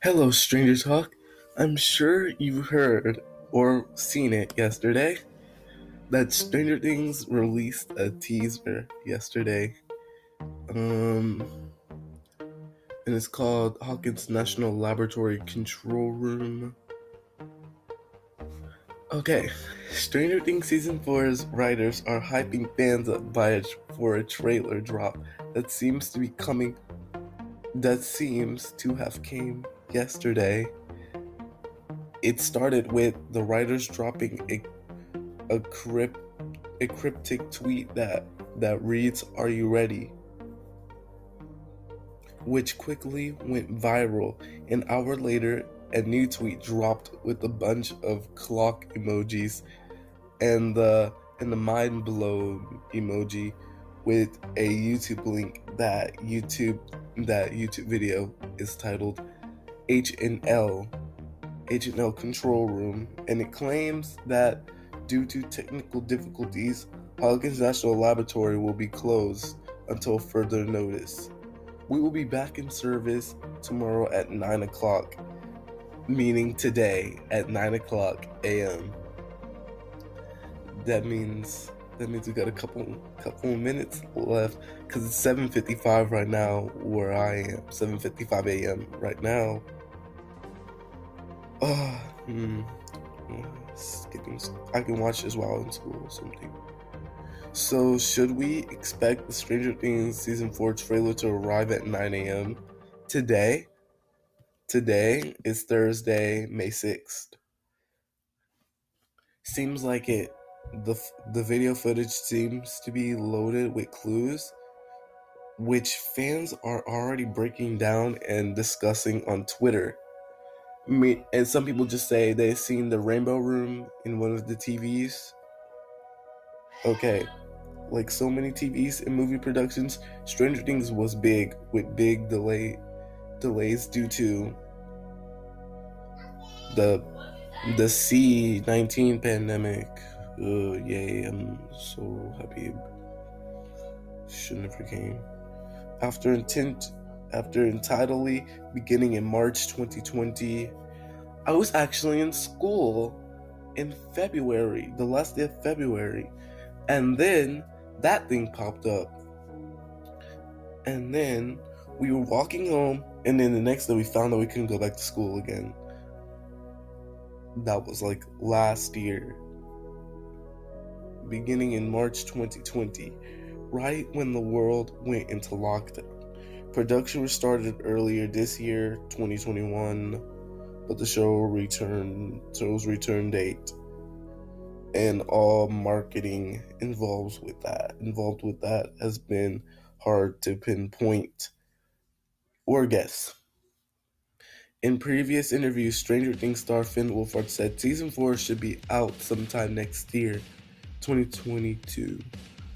Hello, Stranger Talk. I'm sure you heard or seen it yesterday that Stranger Things released a teaser yesterday. Um, and it's called Hawkins National Laboratory Control Room. Okay, Stranger Things Season 4's writers are hyping fans up by for a trailer drop that seems to be coming that seems to have came yesterday. It started with the writers dropping a a crypt a cryptic tweet that that reads, "Are you ready?" which quickly went viral. An hour later, a new tweet dropped with a bunch of clock emojis and the and the mind blown emoji with a YouTube link that YouTube that YouTube video is titled HNL HNL control room and it claims that due to technical difficulties Hawkins National Laboratory will be closed until further notice. We will be back in service tomorrow at 9 o'clock, meaning today at 9 o'clock a.m. That means that means we got a couple couple minutes left because it's 7:55 right now where I am. 7:55 a.m. right now. Uh, hmm. Skipping. I can watch this while in school or something. So, should we expect the Stranger Things season four trailer to arrive at 9 a.m. today? Today is Thursday, May 6th. Seems like it. The, the video footage seems to be loaded with clues, which fans are already breaking down and discussing on Twitter. Me, and some people just say they've seen the Rainbow Room in one of the TVs. Okay, like so many TVs and movie productions, Stranger Things was big with big delay delays due to the the C nineteen pandemic. Uh, yay! I'm so happy. Should never came after intent after entirely beginning in March 2020. I was actually in school in February, the last day of February, and then that thing popped up. And then we were walking home, and then the next day we found that we couldn't go back to school again. That was like last year, beginning in March 2020, right when the world went into lockdown. Production restarted earlier this year, 2021, but the show returned show's return date and all marketing involves with that involved with that has been hard to pinpoint or guess. In previous interviews, Stranger Things star Finn Wolfhard said season 4 should be out sometime next year, 2022.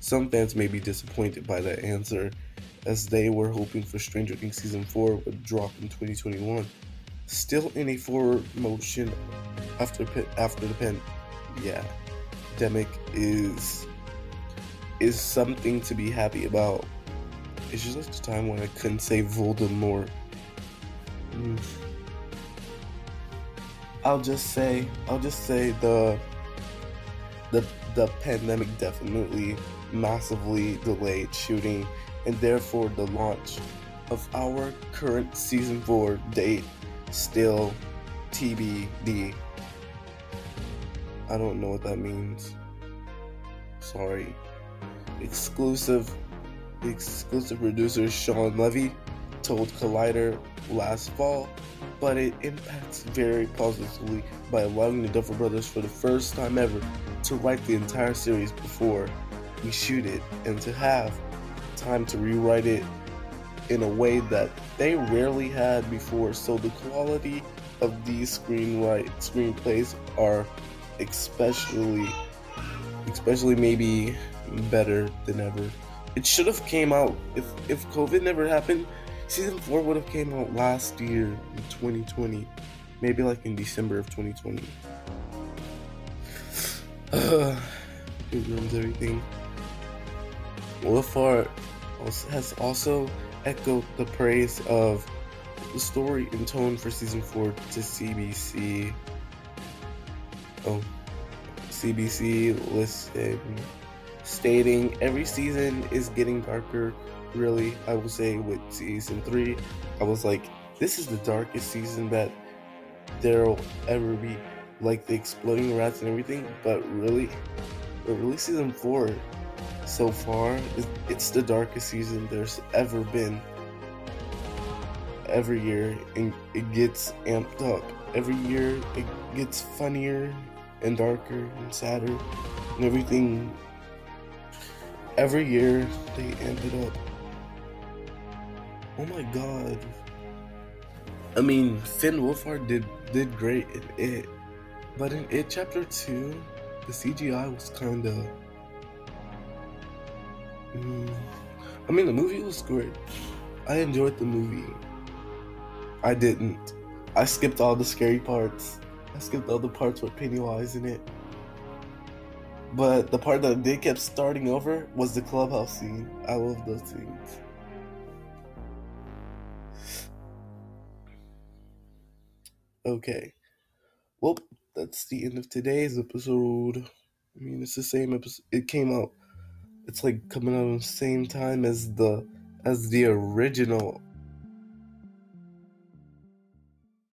Some fans may be disappointed by that answer, as they were hoping for Stranger Things season 4 would drop in 2021. Still in a forward motion after after the pen, yeah, pandemic is is something to be happy about. It's just like the time when I couldn't say Voldemort. Mm. I'll just say, I'll just say the the the pandemic definitely massively delayed shooting and therefore the launch of our current season 4 date still TBD. I don't know what that means. Sorry. Exclusive exclusive producer Shawn Levy told Collider last fall, but it impacts very positively by allowing the Duffer Brothers for the first time ever to write the entire series before we shoot it and to have time to rewrite it in a way that they rarely had before. So the quality of these screenwrite screenplays are especially especially maybe better than ever. It should have came out if if COVID never happened. Season four would have came out last year in 2020, maybe like in December of 2020. Uh, it ruins everything. Wolfhard has also echoed the praise of the story and tone for season four to CBC. Oh, CBC listen stating every season is getting darker. Really, I will say with season three, I was like, this is the darkest season that there'll ever be. Like the exploding rats and everything, but really, but really, season four so far, it's the darkest season there's ever been. Every year, and it gets amped up. Every year, it gets funnier and darker and sadder, and everything. Every year, they it up. Oh my god. I mean, Finn Wolfhard did did great in it, but in it chapter two, the CGI was kind of. Mm, I mean, the movie was great. I enjoyed the movie. I didn't. I skipped all the scary parts. I skipped all the parts with Pennywise in it. But the part that they kept starting over was the clubhouse scene. I love those scenes. Okay. Well, that's the end of today's episode. I mean, it's the same episode. It came out. It's like coming out at the same time as the as the original